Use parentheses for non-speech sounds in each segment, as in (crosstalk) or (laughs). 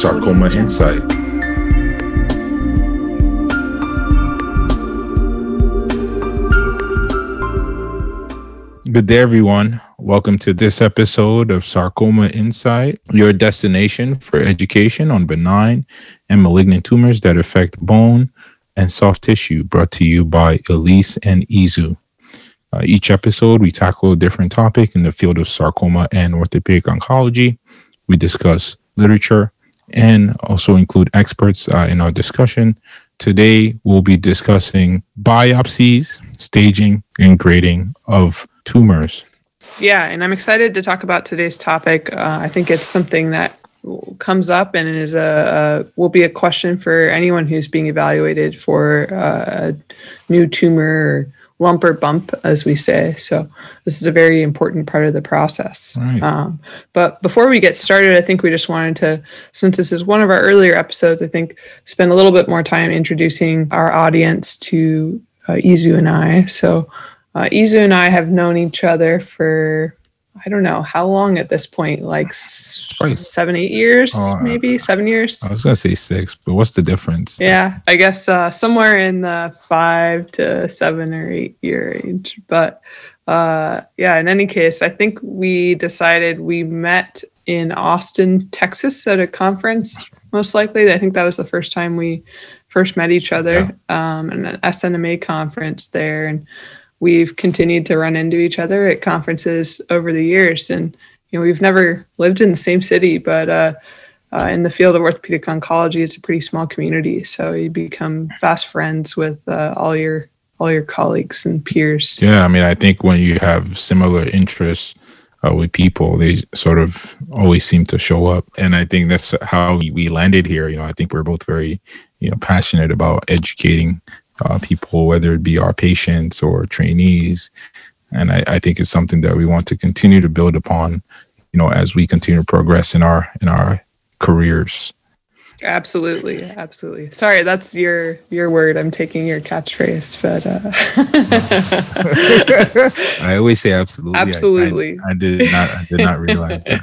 Sarcoma Insight. Good day, everyone. Welcome to this episode of Sarcoma Insight, your destination for education on benign and malignant tumors that affect bone and soft tissue, brought to you by Elise and Izu. Uh, each episode, we tackle a different topic in the field of sarcoma and orthopedic oncology. We discuss literature and also include experts uh, in our discussion. Today, we'll be discussing biopsies, staging, and grading of tumors. Yeah, and I'm excited to talk about today's topic. Uh, I think it's something that comes up and is a, a, will be a question for anyone who's being evaluated for uh, a new tumor or lump or bump, as we say. So this is a very important part of the process. Right. Um, but before we get started, I think we just wanted to, since this is one of our earlier episodes, I think spend a little bit more time introducing our audience to uh, Izu and I. So uh, Izu and I have known each other for I don't know how long at this point, like seven, eight years, oh, maybe seven years. I was gonna say six, but what's the difference? Yeah, I guess uh, somewhere in the five to seven or eight year age. But uh, yeah, in any case, I think we decided we met in Austin, Texas, at a conference. Most likely, I think that was the first time we first met each other, yeah. um, an SNMA conference there, and we've continued to run into each other at conferences over the years. And, you know, we've never lived in the same city, but uh, uh, in the field of orthopedic oncology, it's a pretty small community. So you become fast friends with uh, all your all your colleagues and peers. Yeah, I mean, I think when you have similar interests uh, with people, they sort of always seem to show up, and I think that's how we landed here. You know, I think we're both very, you know, passionate about educating uh, people, whether it be our patients or trainees. And I, I, think it's something that we want to continue to build upon, you know, as we continue to progress in our in our careers. Absolutely, absolutely. Sorry, that's your your word. I'm taking your catchphrase, but uh... (laughs) I always say absolutely. Absolutely. I, I, I, did not. I did not realize that.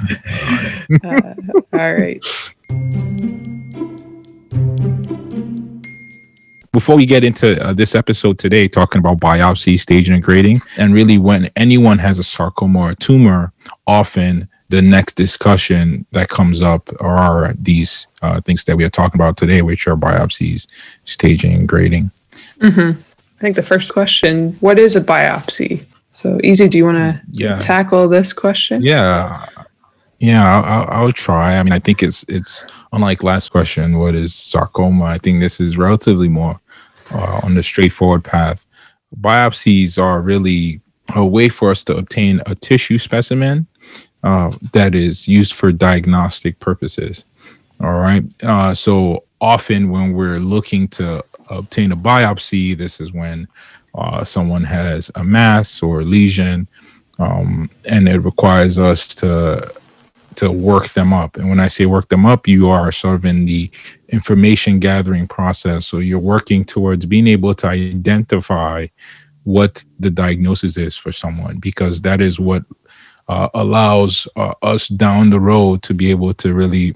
(laughs) uh, all right. Before we get into uh, this episode today, talking about biopsy, staging, and grading, and really when anyone has a sarcoma or a tumor, often the next discussion that comes up are these uh, things that we are talking about today, which are biopsies, staging, and grading. Mm-hmm. I think the first question: What is a biopsy? So, Izu, Do you want to yeah. tackle this question? Yeah, yeah, I'll, I'll, try. I mean, I think it's it's unlike last question. What is sarcoma? I think this is relatively more uh, on the straightforward path. Biopsies are really a way for us to obtain a tissue specimen uh, that is used for diagnostic purposes. All right. Uh, so often when we're looking to obtain a biopsy, this is when uh, someone has a mass or a lesion, um, and it requires us to to work them up. And when I say work them up, you are sort of in the information gathering process. So you're working towards being able to identify what the diagnosis is for someone, because that is what uh, allows uh, us down the road to be able to really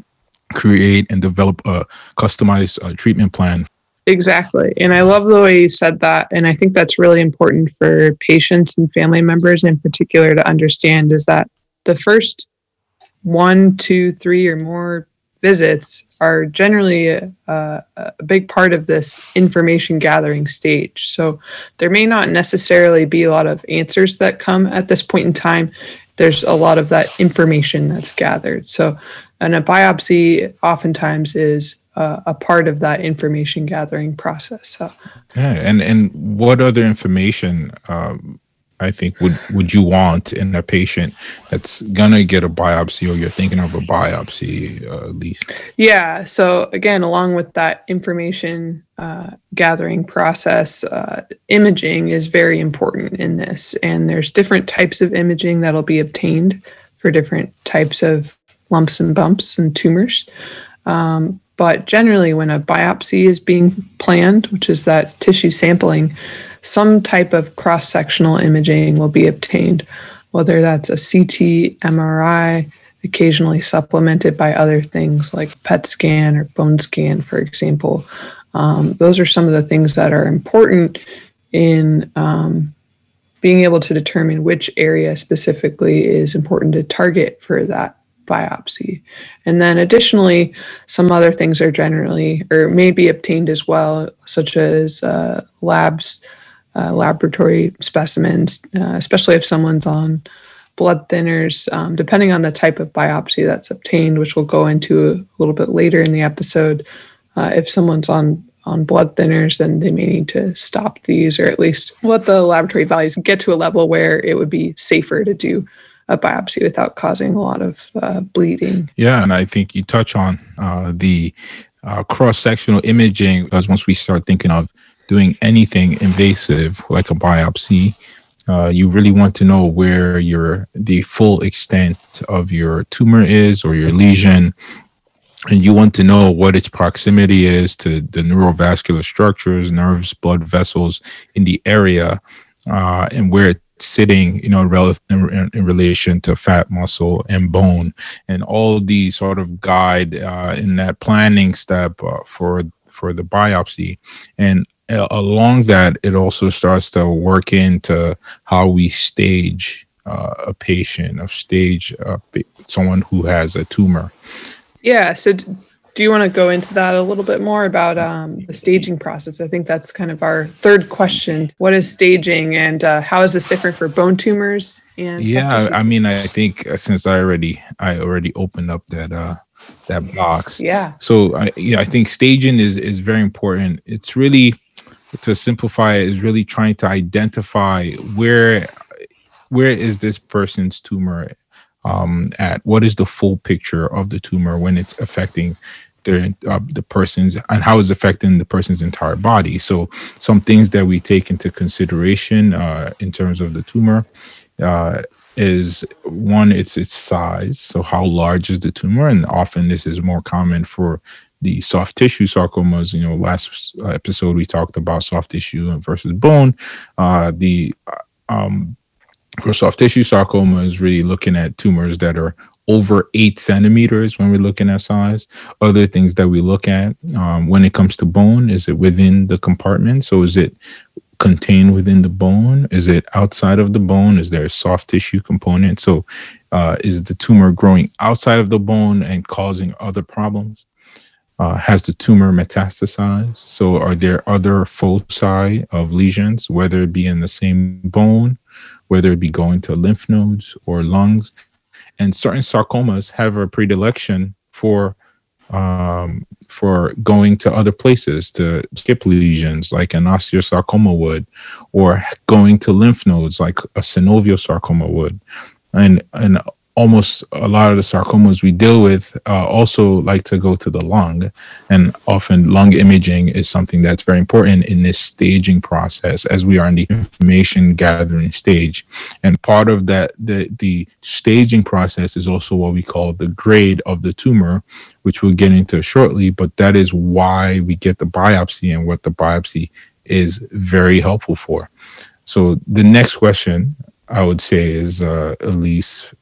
create and develop a customized uh, treatment plan. Exactly. And I love the way you said that. And I think that's really important for patients and family members in particular to understand is that the first one, two, three, or more visits are generally a, a, big part of this information gathering stage. So there may not necessarily be a lot of answers that come at this point in time. There's a lot of that information that's gathered. So, and a biopsy oftentimes is a part of that information gathering process. So, yeah, and and what other information um, I think would would you want in a patient that's gonna get a biopsy or you're thinking of a biopsy uh, Elise? Yeah. So again, along with that information uh, gathering process, uh, imaging is very important in this, and there's different types of imaging that'll be obtained for different types of lumps and bumps and tumors. Um, but generally, when a biopsy is being planned, which is that tissue sampling, some type of cross sectional imaging will be obtained, whether that's a CT, MRI, occasionally supplemented by other things like PET scan or bone scan, for example. Um, those are some of the things that are important in um, being able to determine which area specifically is important to target for that biopsy. And then additionally, some other things are generally or may be obtained as well, such as uh, labs, uh, laboratory specimens, uh, especially if someone's on blood thinners, um, depending on the type of biopsy that's obtained, which we'll go into a little bit later in the episode. Uh, if someone's on on blood thinners, then they may need to stop these or at least let the laboratory values get to a level where it would be safer to do a biopsy without causing a lot of uh, bleeding. Yeah, and I think you touch on uh, the uh, cross sectional imaging because once we start thinking of doing anything invasive like a biopsy, uh, you really want to know where your the full extent of your tumor is or your lesion. And you want to know what its proximity is to the neurovascular structures, nerves, blood vessels in the area, uh, and where it's sitting, you know, in, in, relation to fat, muscle, and bone, and all these sort of guide uh, in that planning step uh, for for the biopsy, and along that, it also starts to work into how we stage uh, a patient, of stage uh, someone who has a tumor. Yeah. So, do you want to go into that a little bit more about um, the staging process? I think that's kind of our third question. What is staging, and uh, how is this different for bone tumors? And yeah, I mean, I think uh, since I already I already opened up that uh, that box. Yeah. So I yeah, I think staging is is very important. It's really to simplify it is really trying to identify where where is this person's tumor um, at what is the full picture of the tumor when it's affecting the uh, the person's and how it's affecting the person's entire body. So some things that we take into consideration uh, in terms of the tumor uh, is one, it's its size. So how large is the tumor, and often this is more common for the soft tissue sarcomas. You know, last episode we talked about soft tissue versus bone. Uh, the um, for soft tissue sarcoma is really looking at tumors that are over eight centimeters when we're looking at size. Other things that we look at um, when it comes to bone is it within the compartment? So is it contained within the bone? Is it outside of the bone? Is there a soft tissue component? So uh, is the tumor growing outside of the bone and causing other problems? Uh, has the tumor metastasized? So are there other foci of lesions, whether it be in the same bone whether it be going to lymph nodes or lungs. And certain sarcomas have a predilection for um, for going to other places to skip lesions like an osteosarcoma would, or going to lymph nodes like a synovial sarcoma would. And and almost a lot of the sarcomas we deal with uh, also like to go to the lung. And often lung imaging is something that's very important in this staging process as we are in the information gathering stage. And part of that the the staging process is also what we call the grade of the tumor which we'll get into shortly but that is why we get the biopsy and what the biopsy is very helpful for. So the next question I would say is uh, Elise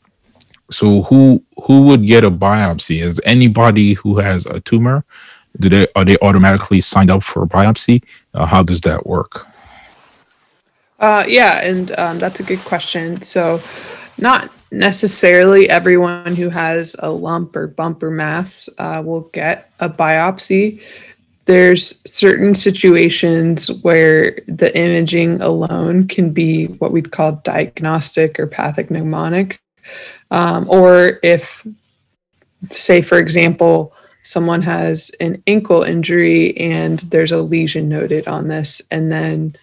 so who who would get a biopsy? Is anybody who has a tumor? Do they are they automatically signed up for a biopsy? Uh, how does that work? Uh, yeah, and um, that's a good question. So, not necessarily everyone who has a lump or bump or mass uh, will get a biopsy. There's certain situations where the imaging alone can be what we'd call diagnostic or pathognomonic. Um, or if, say, for example, someone has an ankle injury and there's a lesion noted on this, and then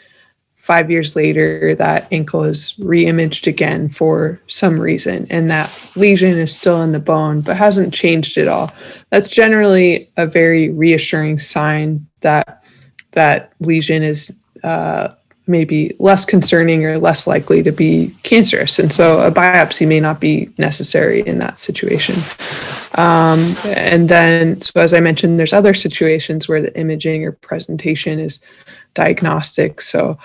five years later, that ankle is reimaged again for some reason, and that lesion is still in the bone but hasn't changed at all. That's generally a very reassuring sign that that lesion is uh, maybe less concerning or less likely to be cancerous. And so a biopsy may not be necessary in that situation. Um, and then, so as I mentioned, there's other situations where the imaging or presentation is diagnostic. So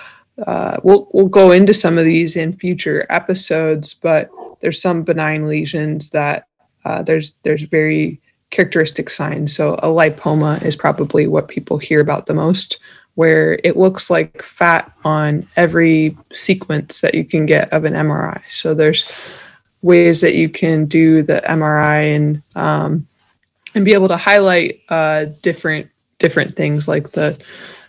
uh, we'll, we'll go into some of these in future episodes, but there's some benign lesions that uh, there's there's very characteristic signs. So a lipoma is probably what people hear about the most, where it looks like fat on every sequence that you can get of an MRI. So there's ways that you can do the MRI and um, and be able to highlight uh, different different things like the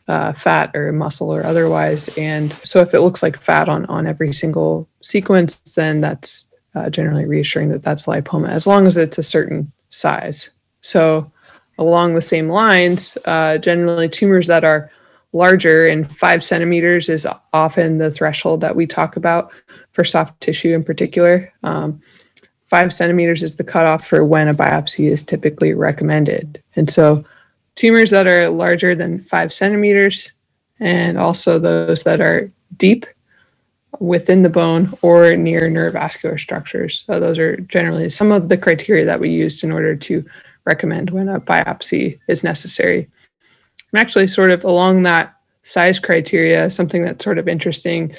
uh, fat or muscle or otherwise. And so if it looks like fat on on every single sequence, then that's uh, generally reassuring that that's lipoma, as long as it's a certain size. So along the same lines, uh, generally tumors that are larger and five centimeters is often the threshold that we talk about for soft tissue in particular. Um, five centimeters is the cutoff for when a biopsy is typically recommended. And so tumors that are larger than five centimeters and also those that are deep within the bone or near neurovascular structures. So those are generally some of the criteria that we used in order to recommend when a biopsy is necessary. And actually, sort of along that size criteria, something that's sort of interesting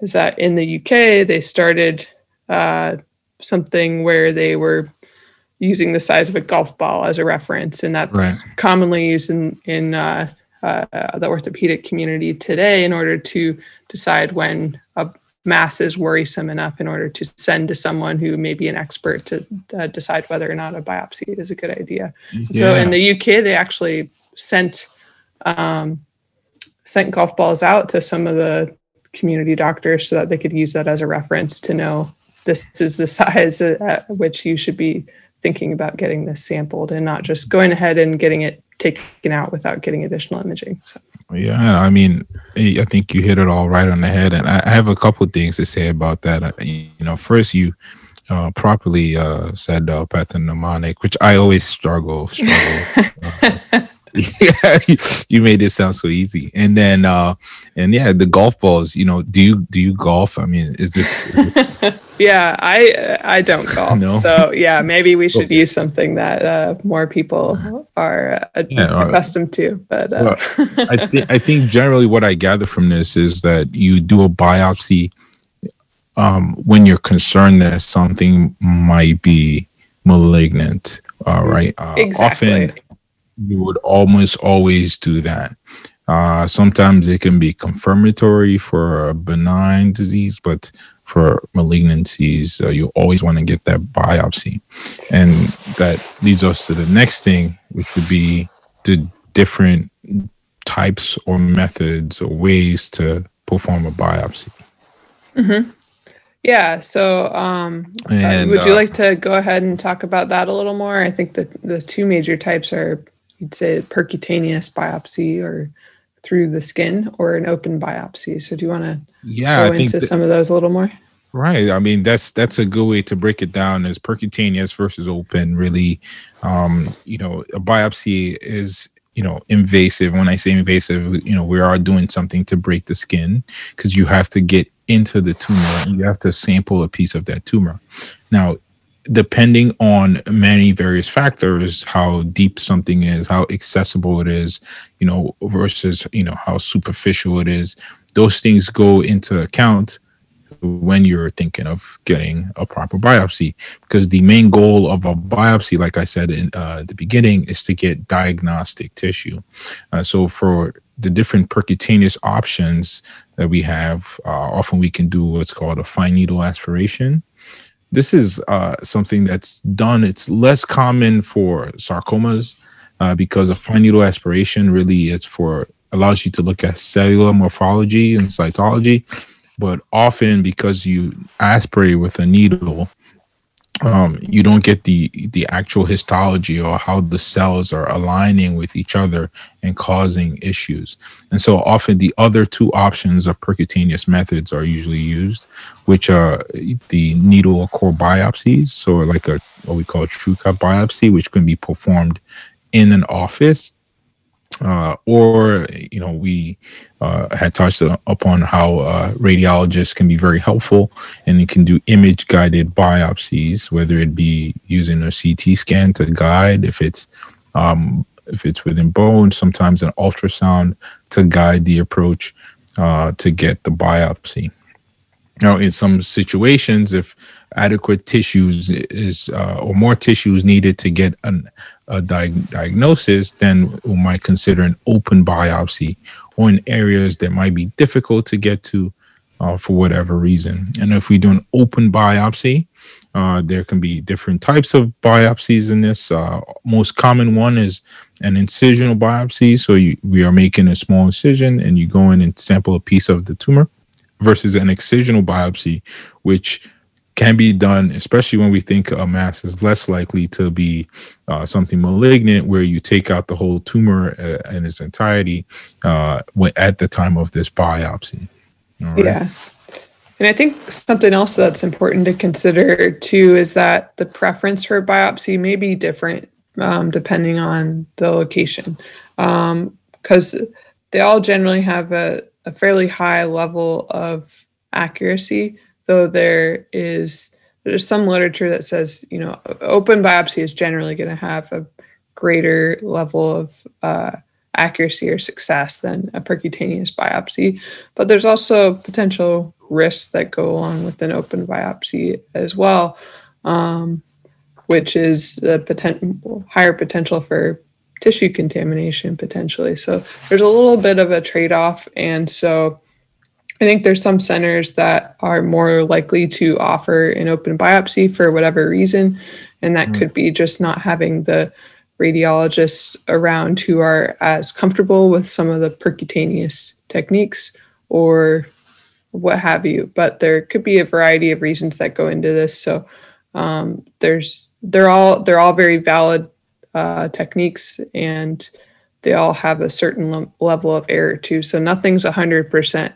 is that in the UK, they started uh, something where they were using the size of a golf ball as a reference, and that's right. commonly used in in uh, uh, the orthopedic community today in order to decide when a mass is worrisome enough in order to send to someone who may be an expert to uh, decide whether or not a biopsy is a good idea. Yeah. So in the UK, they actually sent um, sent golf balls out to some of the community doctors so that they could use that as a reference to know this is the (laughs) size at which you should be thinking about getting this sampled and not just going ahead and getting it taken out without getting additional imaging. So. Yeah, I mean, I think you hit it all right on the head, and I have a couple things to say about that. You know, first you uh, properly uh, said uh, pathognomonic, which I always struggle struggle. (laughs) uh, yeah, (laughs) you made it sound so easy. And then, uh, and yeah, the golf balls. You know, do you do you golf? I mean, is this? Is this... (laughs) yeah, I I don't (laughs) golf. no? So yeah, maybe we should use something that uh, more people are uh, yeah, accustomed to. But uh. well, I think I think generally what I gather from this is that you do a biopsy um, when you're concerned that something might be malignant. All right. Uh, exactly. Often you would almost always do that. Uh, sometimes it can be confirmatory for a benign disease, but for malignancies, uh, you always want to get that biopsy. And that leads us to the next thing, which would be the different types or methods or ways to perform a biopsy. Mm-hmm. Yeah. So, um, and, would you uh, like to go ahead and talk about that a little more? I think that the two major types are you'd say percutaneous biopsy or through the skin or an open biopsy. So do you want to yeah, go into some of those a little more? Right. I mean, that's that's a good way to break it down as percutaneous versus open. Really, um, you know, a biopsy is you know invasive. When I say invasive, you know, we are doing something to break the skin because you have to get into the tumor and you have to sample a piece of that tumor. Now, depending on many various factors how deep something is how accessible it is you know versus you know how superficial it is those things go into account when you're thinking of getting a proper biopsy. Because the main goal of a biopsy like i said in uh, the beginning is to get diagnostic tissue. Uh, so for the different percutaneous options that we have uh, often we can do what's called a fine needle aspiration this is uh, something that's done. It's less common for sarcomas uh, because a fine needle aspiration really is for allows you to look at cellular morphology and cytology, but often because you aspirate with a needle, um, you don't get the the actual histology or how the cells are aligning with each other and causing issues. And so often the other two options of percutaneous methods are usually used, which are the needle or core biopsies, so like a what we call a Tru-Cut biopsy, which can be performed in an office uh, or you know we uh, had touched upon how uh, radiologists can be very helpful and you can do image guided biopsies whether it be using a ct scan to guide if it's um, if it's within bone sometimes an ultrasound to guide the approach uh, to get the biopsy. Now, in some situations, if adequate tissues is uh, or more tissues needed to get an, a diag- diagnosis, then we might consider an open biopsy or in areas that might be difficult to get to uh, for whatever reason. And if we do an open biopsy, uh, there can be different types of biopsies in this. Uh, most common one is an incisional biopsy. So you, we are making a small incision and you go in and sample a piece of the tumor versus an excisional biopsy, which can be done, especially when we think a mass is less likely to be uh, something malignant, where you take out the whole tumor uh, in its entirety uh, at the time of this biopsy. Yeah. And I think something else that's important to consider too is that the preference for biopsy may be different um, depending on the location, because um, they all generally have a, a fairly high level of accuracy, though there is there's some literature that says you know open biopsy is generally going to have a greater level of uh, accuracy or success than a percutaneous biopsy. But there's also potential risks that go along with an open biopsy as well, um, which is a potent- higher potential for tissue contamination potentially. So there's a little bit of a trade off. And so I think there's some centers that are more likely to offer an open biopsy for whatever reason. And that mm. could be just not having the radiologists around who are as comfortable with some of the percutaneous techniques or what have you. But there could be a variety of reasons that go into this. So um, there's they're all they're all very valid uh, techniques and they all have a certain le- level of error too. So nothing's 100%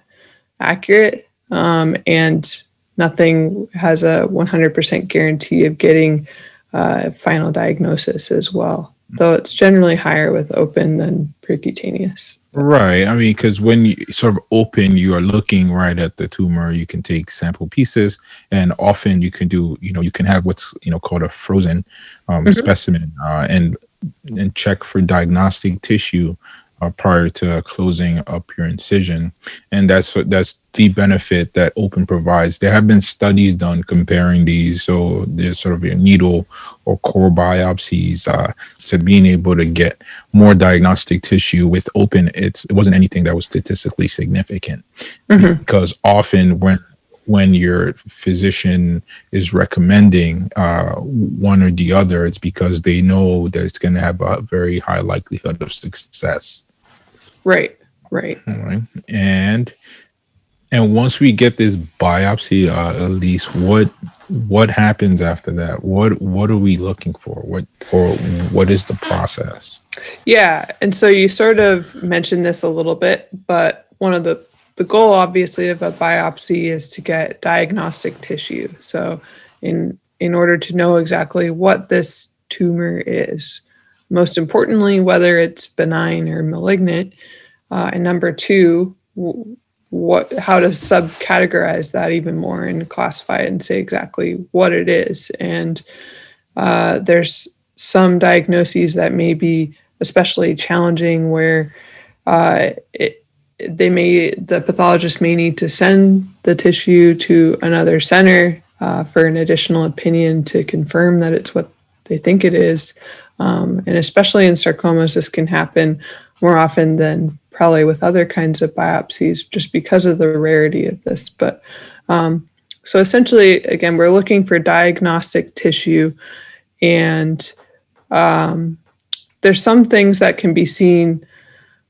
accurate um, and nothing has a 100% guarantee of getting uh, final diagnosis as well, though it's generally higher with open than percutaneous. Right. I mean, because when you sort of open, you are looking right at the tumor. You can take sample pieces, and often you can do, you know, you can have what's you know called a frozen um, mm-hmm. specimen, uh, and and check for diagnostic tissue uh, prior to closing up your incision, and that's that's the benefit that open provides. There have been studies done comparing these, so there's sort of your needle or core biopsies uh, to being able to get more diagnostic tissue with open. It's it wasn't anything that was statistically significant mm-hmm. because often when when your physician is recommending uh, one or the other, it's because they know that it's going to have a very high likelihood of success. Right. Right. All right. And and once we get this biopsy, uh, Elise what what happens after that? What what are we looking for? What or what is the process? Yeah, and so you sort of mentioned this a little bit, but one of the the goal obviously of a biopsy is to get diagnostic tissue. So in in order to know exactly what this tumor is, most importantly, whether it's benign or malignant. Uh, and number two, what how to subcategorize that even more and classify it and say exactly what it is. And uh, there's some diagnoses that may be especially challenging where uh, it, they may the pathologist may need to send the tissue to another center uh, for an additional opinion to confirm that it's what they think it is um, and especially in sarcomas, this can happen more often than probably with other kinds of biopsies just because of the rarity of this. But um, so essentially, again, we're looking for diagnostic tissue, and um, there's some things that can be seen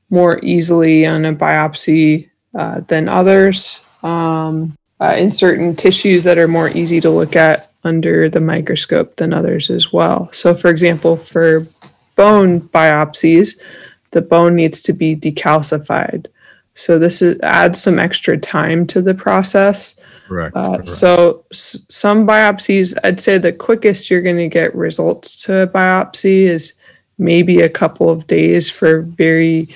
more easily on a biopsy uh, than others. Um, uh, in certain tissues that are more easy to look at under the microscope than others as well. So, for example, for bone biopsies, the bone needs to be decalcified. So, this is, adds some extra time to the process. Correct. Uh, correct. So, s- some biopsies, I'd say the quickest you're going to get results to a biopsy is maybe a couple of days for very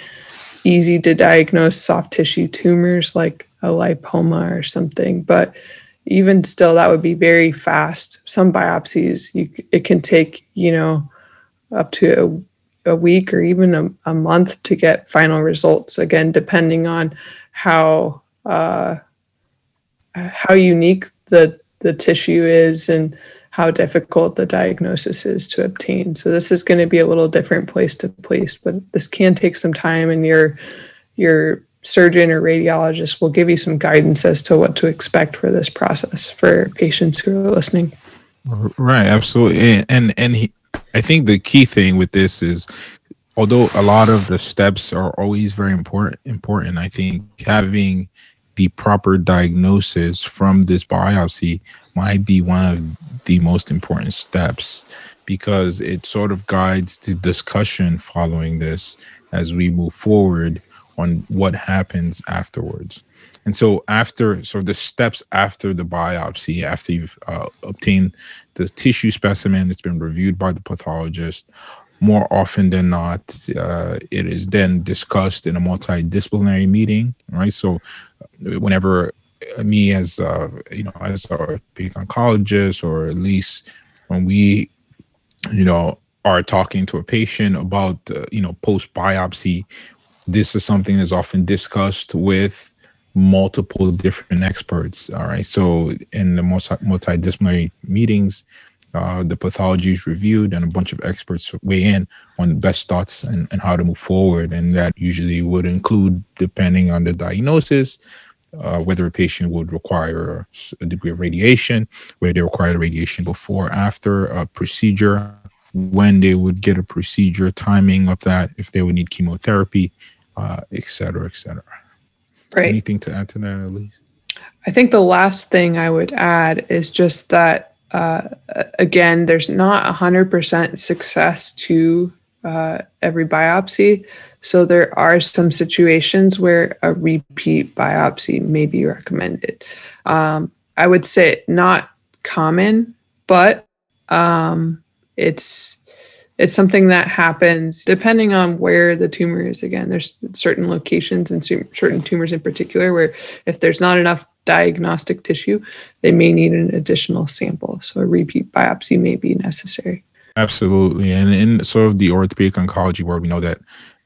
easy to diagnose soft tissue tumors like a lipoma or something. But even still that would be very fast some biopsies you it can take you know up to a, a week or even a, a, month to get final results again depending on how uh, how unique the the tissue is and how difficult the diagnosis is to obtain. So this is going to be a little different place to place, but this can take some time and your your surgeon or radiologist will give you some guidance as to what to expect for this process for patients who are listening. Right, absolutely. And and, and he, I think the key thing with this is although a lot of the steps are always very important important, I think having the proper diagnosis from this biopsy might be one of the most important steps because it sort of guides the discussion following this as we move forward on what happens afterwards. And so, after so the steps after the biopsy, after you've uh, obtained the tissue specimen, it's been reviewed by the pathologist. More often than not, uh, it is then discussed in a multidisciplinary meeting, right? So, whenever me as uh, you know as a oncologist or at least when we you know are talking to a patient about uh, you know post biopsy this is something that's often discussed with multiple different experts all right? So in the multi- multidisciplinary meetings uh, the pathology is reviewed and a bunch of experts weigh in on the best thoughts and, and how to move forward. And that usually would include depending on the diagnosis uh, whether a patient would require a degree of radiation, whether they require radiation before, after a procedure, when they would get a procedure, timing of that, if they would need chemotherapy, uh, et cetera, et cetera. Right. Anything to add to that, Elise? I think the last thing I would add is just that, uh, again, there's not 100% success to uh, every biopsy. So there are some situations where a repeat biopsy may be recommended. Um, I would say not common, but um, it's it's something that happens depending on where the tumor is. Again, there's certain locations and certain tumors in particular where if there's not enough diagnostic tissue, they may need an additional sample. So a repeat biopsy may be necessary. Absolutely. And in sort of the orthopedic oncology world, we know that,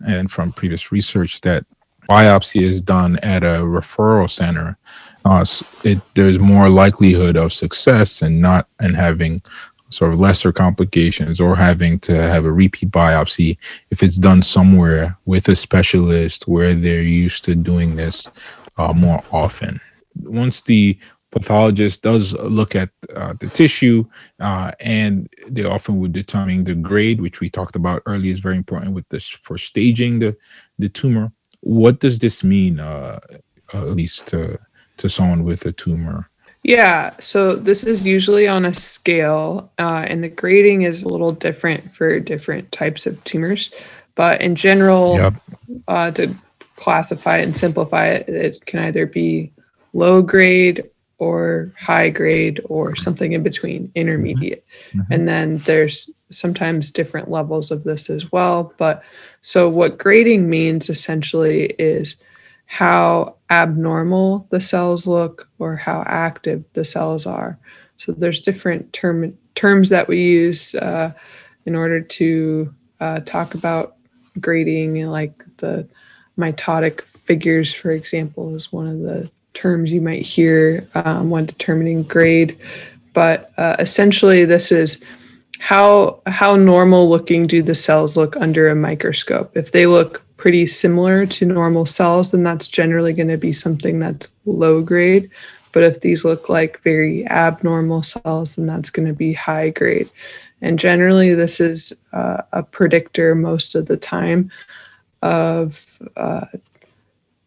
and from previous research, that biopsy is done at a referral center. Uh, it, there's more likelihood of success and not and having sort of lesser complications or having to have a repeat biopsy if it's done somewhere with a specialist where they're used to doing this uh, more often. Once the pathologist does look at uh, the tissue uh, and they often would determine the grade which we talked about earlier is very important with this for staging the the tumor what does this mean uh, Elise to to someone with a tumor yeah so this is usually on a scale uh, and the grading is a little different for different types of tumors but in general yep. Uh, to classify it and simplify it it can either be low grade or high grade or something in between intermediate mm-hmm. and then there's sometimes different levels of this as well but so what grading means essentially is how abnormal the cells look or how active the cells are so there's different term terms that we use uh, in order to uh, talk about grading like the mitotic figures for example is one of the terms you might hear um, when determining grade, but uh, essentially this is how how normal looking do the cells look under a microscope. If they look pretty similar to normal cells, then that's generally going to be something that's low grade. But if these look like very abnormal cells, then that's going to be high grade. And generally, this is uh, a predictor most of the time of uh,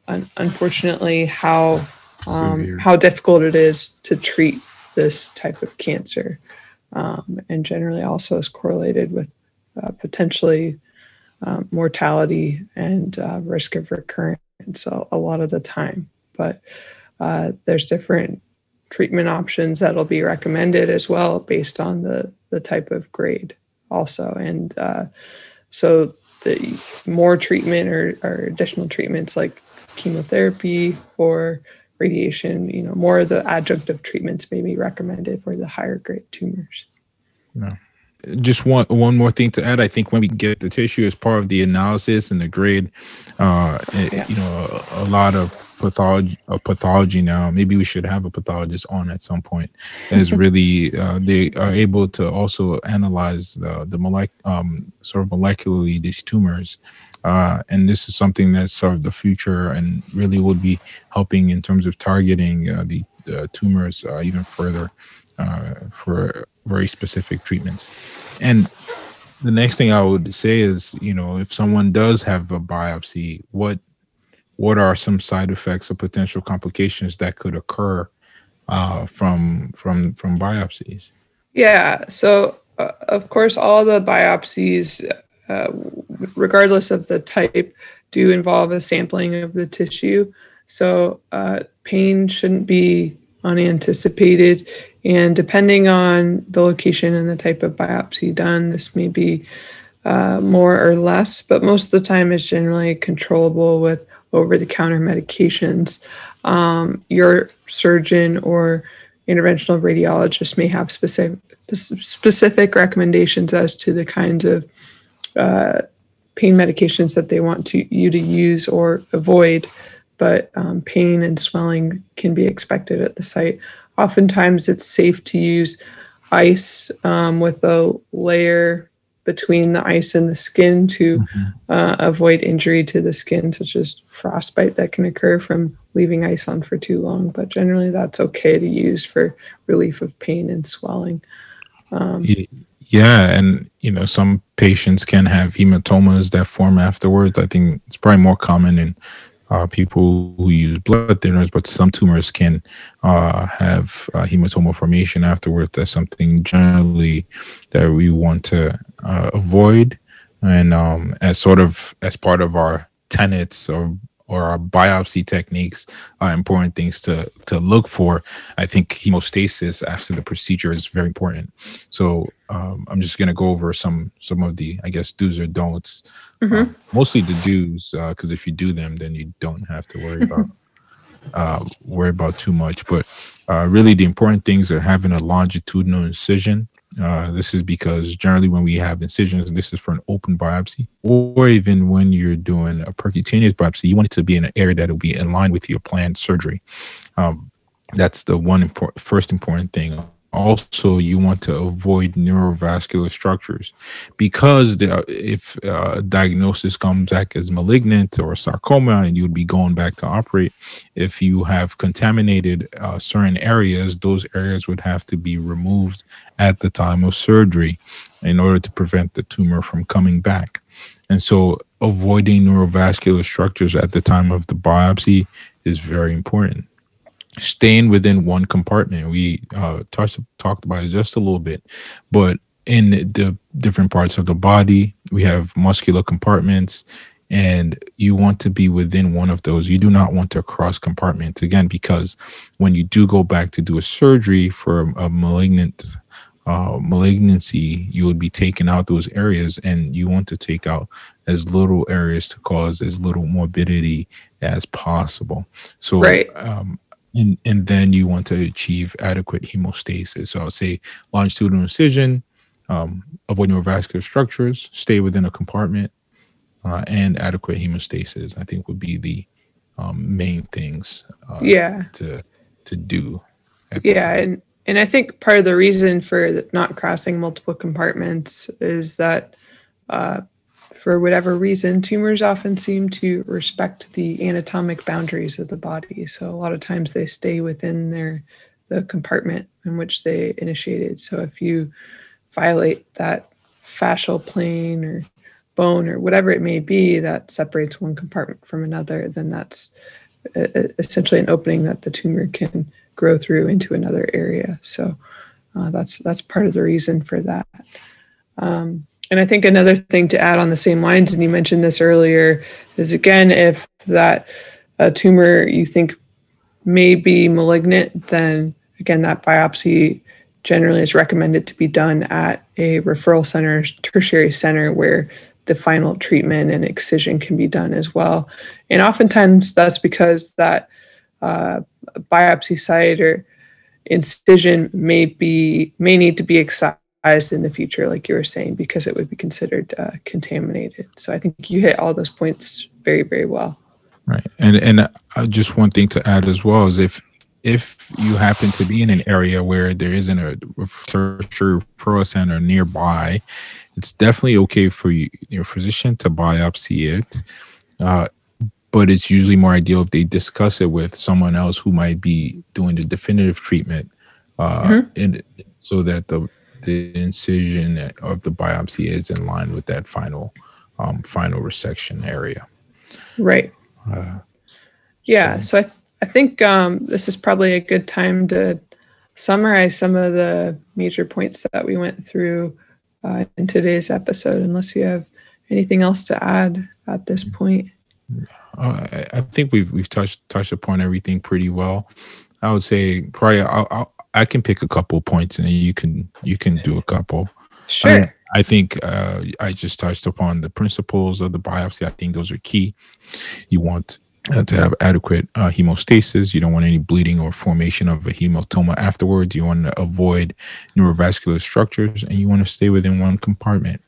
un- unfortunately how um, how difficult it is to treat this type of cancer, um, and generally also is correlated with uh, potentially uh, mortality and uh, risk of recurrence a, lot of the time. But uh, there's different treatment options that'll be recommended as well based on the the type of grade also and uh, so the more treatment or, or additional treatments like chemotherapy or radiation, you know, more of the adjunctive treatments may be recommended for the higher grade tumors. No. Just one one more thing to add. I think when we get the tissue as part of the analysis and the grade, uh, yeah. you know, a, a, lot of pathology of pathology now. Maybe we should have a pathologist on at some point. Is (laughs) really uh, they are able to also analyze the the molec- um, sort of molecularly these tumors. Uh, and this is something that's sort of the future and really would be helping in terms of targeting uh, the, the, tumors uh, even further uh, for very specific treatments. And the next thing I would say is, you know, if someone does have a biopsy, what what are some side effects or potential complications that could occur uh, from from from biopsies? Yeah. So uh, of course, all the biopsies, uh, regardless of the type, do involve a sampling of the tissue. So uh, pain shouldn't be unanticipated. And depending on the location and the type of biopsy done, this may be uh, more or less, but most of the time it's generally controllable with over the counter medications. Um, your surgeon or interventional radiologist may have specific specific recommendations as to the kinds of uh, pain medications that they want to you to use or avoid but um, pain and swelling can be expected at the site oftentimes it's safe to use ice um, with a layer between the ice and the skin to mm-hmm. uh, avoid injury to the skin, such as frostbite that can occur from leaving ice on for too long. But generally, that's okay to use for relief of pain and swelling. Um, yeah, and you know, some patients can have hematomas that form afterwards. I think it's probably more common in uh, people who use blood thinners, but some tumors can uh, have uh, hematoma formation afterwards. That's something generally that we want to uh, avoid, and um, as sort of as part of our tenets or or our biopsy techniques are important things to to look for. I think hemostasis after the procedure is very important. So um, I'm just gonna go over some some of the I guess do's or don'ts. Mm-hmm. Uh, mostly the do's because uh, if you do them, then you don't have to worry about (laughs) uh, worry about too much. But uh, really, the important things are having a longitudinal incision uh, this is because generally when we have incisions, this is for an open biopsy, or even when you're doing a percutaneous biopsy, you want it to be in an area that will be in line with your planned surgery. Um, that's the one important, first important thing also you want to avoid neurovascular structures because the, if uh, diagnosis comes back as malignant or sarcoma and you'd be going back to operate if you have contaminated uh, certain areas those areas would have to be removed at the time of surgery in order to prevent the tumor from coming back. And so avoiding neurovascular structures at the time of the biopsy is very important staying within one compartment. We uh, touched talked about it just a little bit, but in the different parts of the body, we have muscular compartments, and you want to be within one of those. You do not want to cross compartments again, because when you do go back to do a surgery for a, malignant uh, malignancy, you would be taking out those areas, and you want to take out as little areas to cause as little morbidity as possible. So, right. um, and and then you want to achieve adequate hemostasis. So I'll say longitudinal incision, um, avoid neurovascular structures, stay within a compartment, uh, and adequate hemostasis. I think would be the um, main things. Uh, yeah. To to do. Yeah, and and I think part of the reason for not crossing multiple compartments is that uh, for whatever reason, tumors often seem to respect the anatomic boundaries of the body. So a lot of times they stay within their the compartment in which they initiated. So if you violate that fascial plane or bone or whatever it may be that separates one compartment from another, then that's essentially an opening that the tumor can grow through into another area. So uh, that's that's part of the reason for that. Um, and I think another thing to add on the same lines, and you mentioned this earlier, is again, if that uh, tumor you think may be malignant, then again, that biopsy generally is recommended to be done at a referral center, tertiary center, where the final treatment and excision can be done as well. And oftentimes that's because that uh, biopsy site or incision may be may need to be excised advised in the future, like you were saying, because it would be considered uh, contaminated. So I think you hit all those points very, very well. Right, and and uh, just one thing to add as well is if if you happen to be in an area where there isn't a researcher pro center nearby, it's definitely okay for you, your physician to biopsy it. Uh, but it's usually more ideal if they discuss it with someone else who might be doing the definitive treatment, uh, mm-hmm. and so that the the incision of the biopsy is in line with that final um, final resection area. Right. Uh, yeah. So, so I, th- I think um, this is probably a good time to summarize some of the major points that we went through uh, in today's episode, unless you have anything else to add at this point. Uh, I, I think we've we've touched touched upon everything pretty well. I would say probably I'll, I'll, i can pick a couple points and you can you can do a couple. Sure. I, mean, I think uh, I just touched upon the principles of the biopsy. I think those are key. You want uh, to have adequate uh, hemostasis. You don't want any bleeding or formation of a hematoma afterwards. You want to avoid neurovascular structures, and you want to stay within one compartment.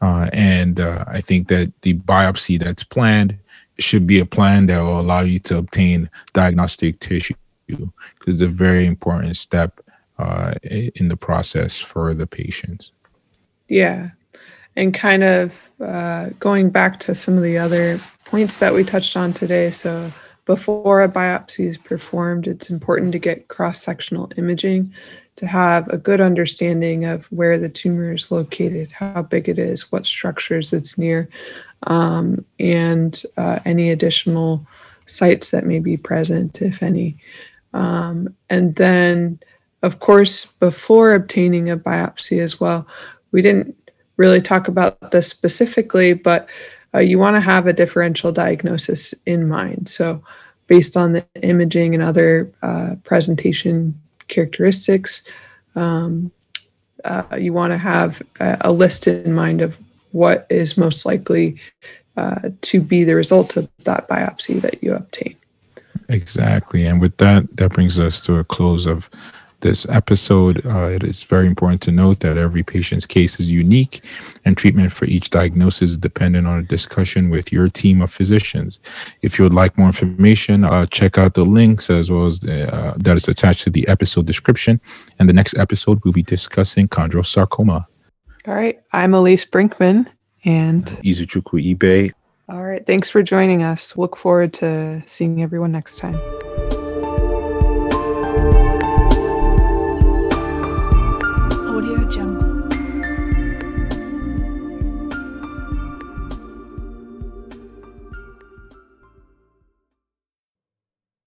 Uh, and uh, I think that the biopsy that's planned should be a plan that will allow you to obtain diagnostic tissue because it's a very important step uh, in the process for the patients. Yeah. And kind of uh, going back to some of the other points that we touched on today. So, before a biopsy is performed, it's important to get cross sectional imaging to have a good understanding of where the tumor is located, how big it is, what structures it's near, um, and uh, any additional sites that may be present, if any. Um, and then, of course, before obtaining a biopsy as well, we didn't really talk about this specifically, but uh, you want to have a differential diagnosis in mind. So, based on the imaging and other uh, presentation characteristics, um, uh, you want to have a, a, list in mind of what is most likely uh, to be the result of that biopsy that you obtain. Exactly. And with that, that brings us to a close of this episode. Uh, it is very important to note that every patient's case is unique and treatment for each diagnosis is dependent on a discussion with your team of physicians. If you would like more information, uh, check out the links as well as the, uh, that is attached to the episode description. And the next episode, we'll be discussing chondrosarcoma. All right. I'm Elise Brinkman and Izuchukwu Ibe. All right. Thanks for joining us. Look forward to seeing everyone next time.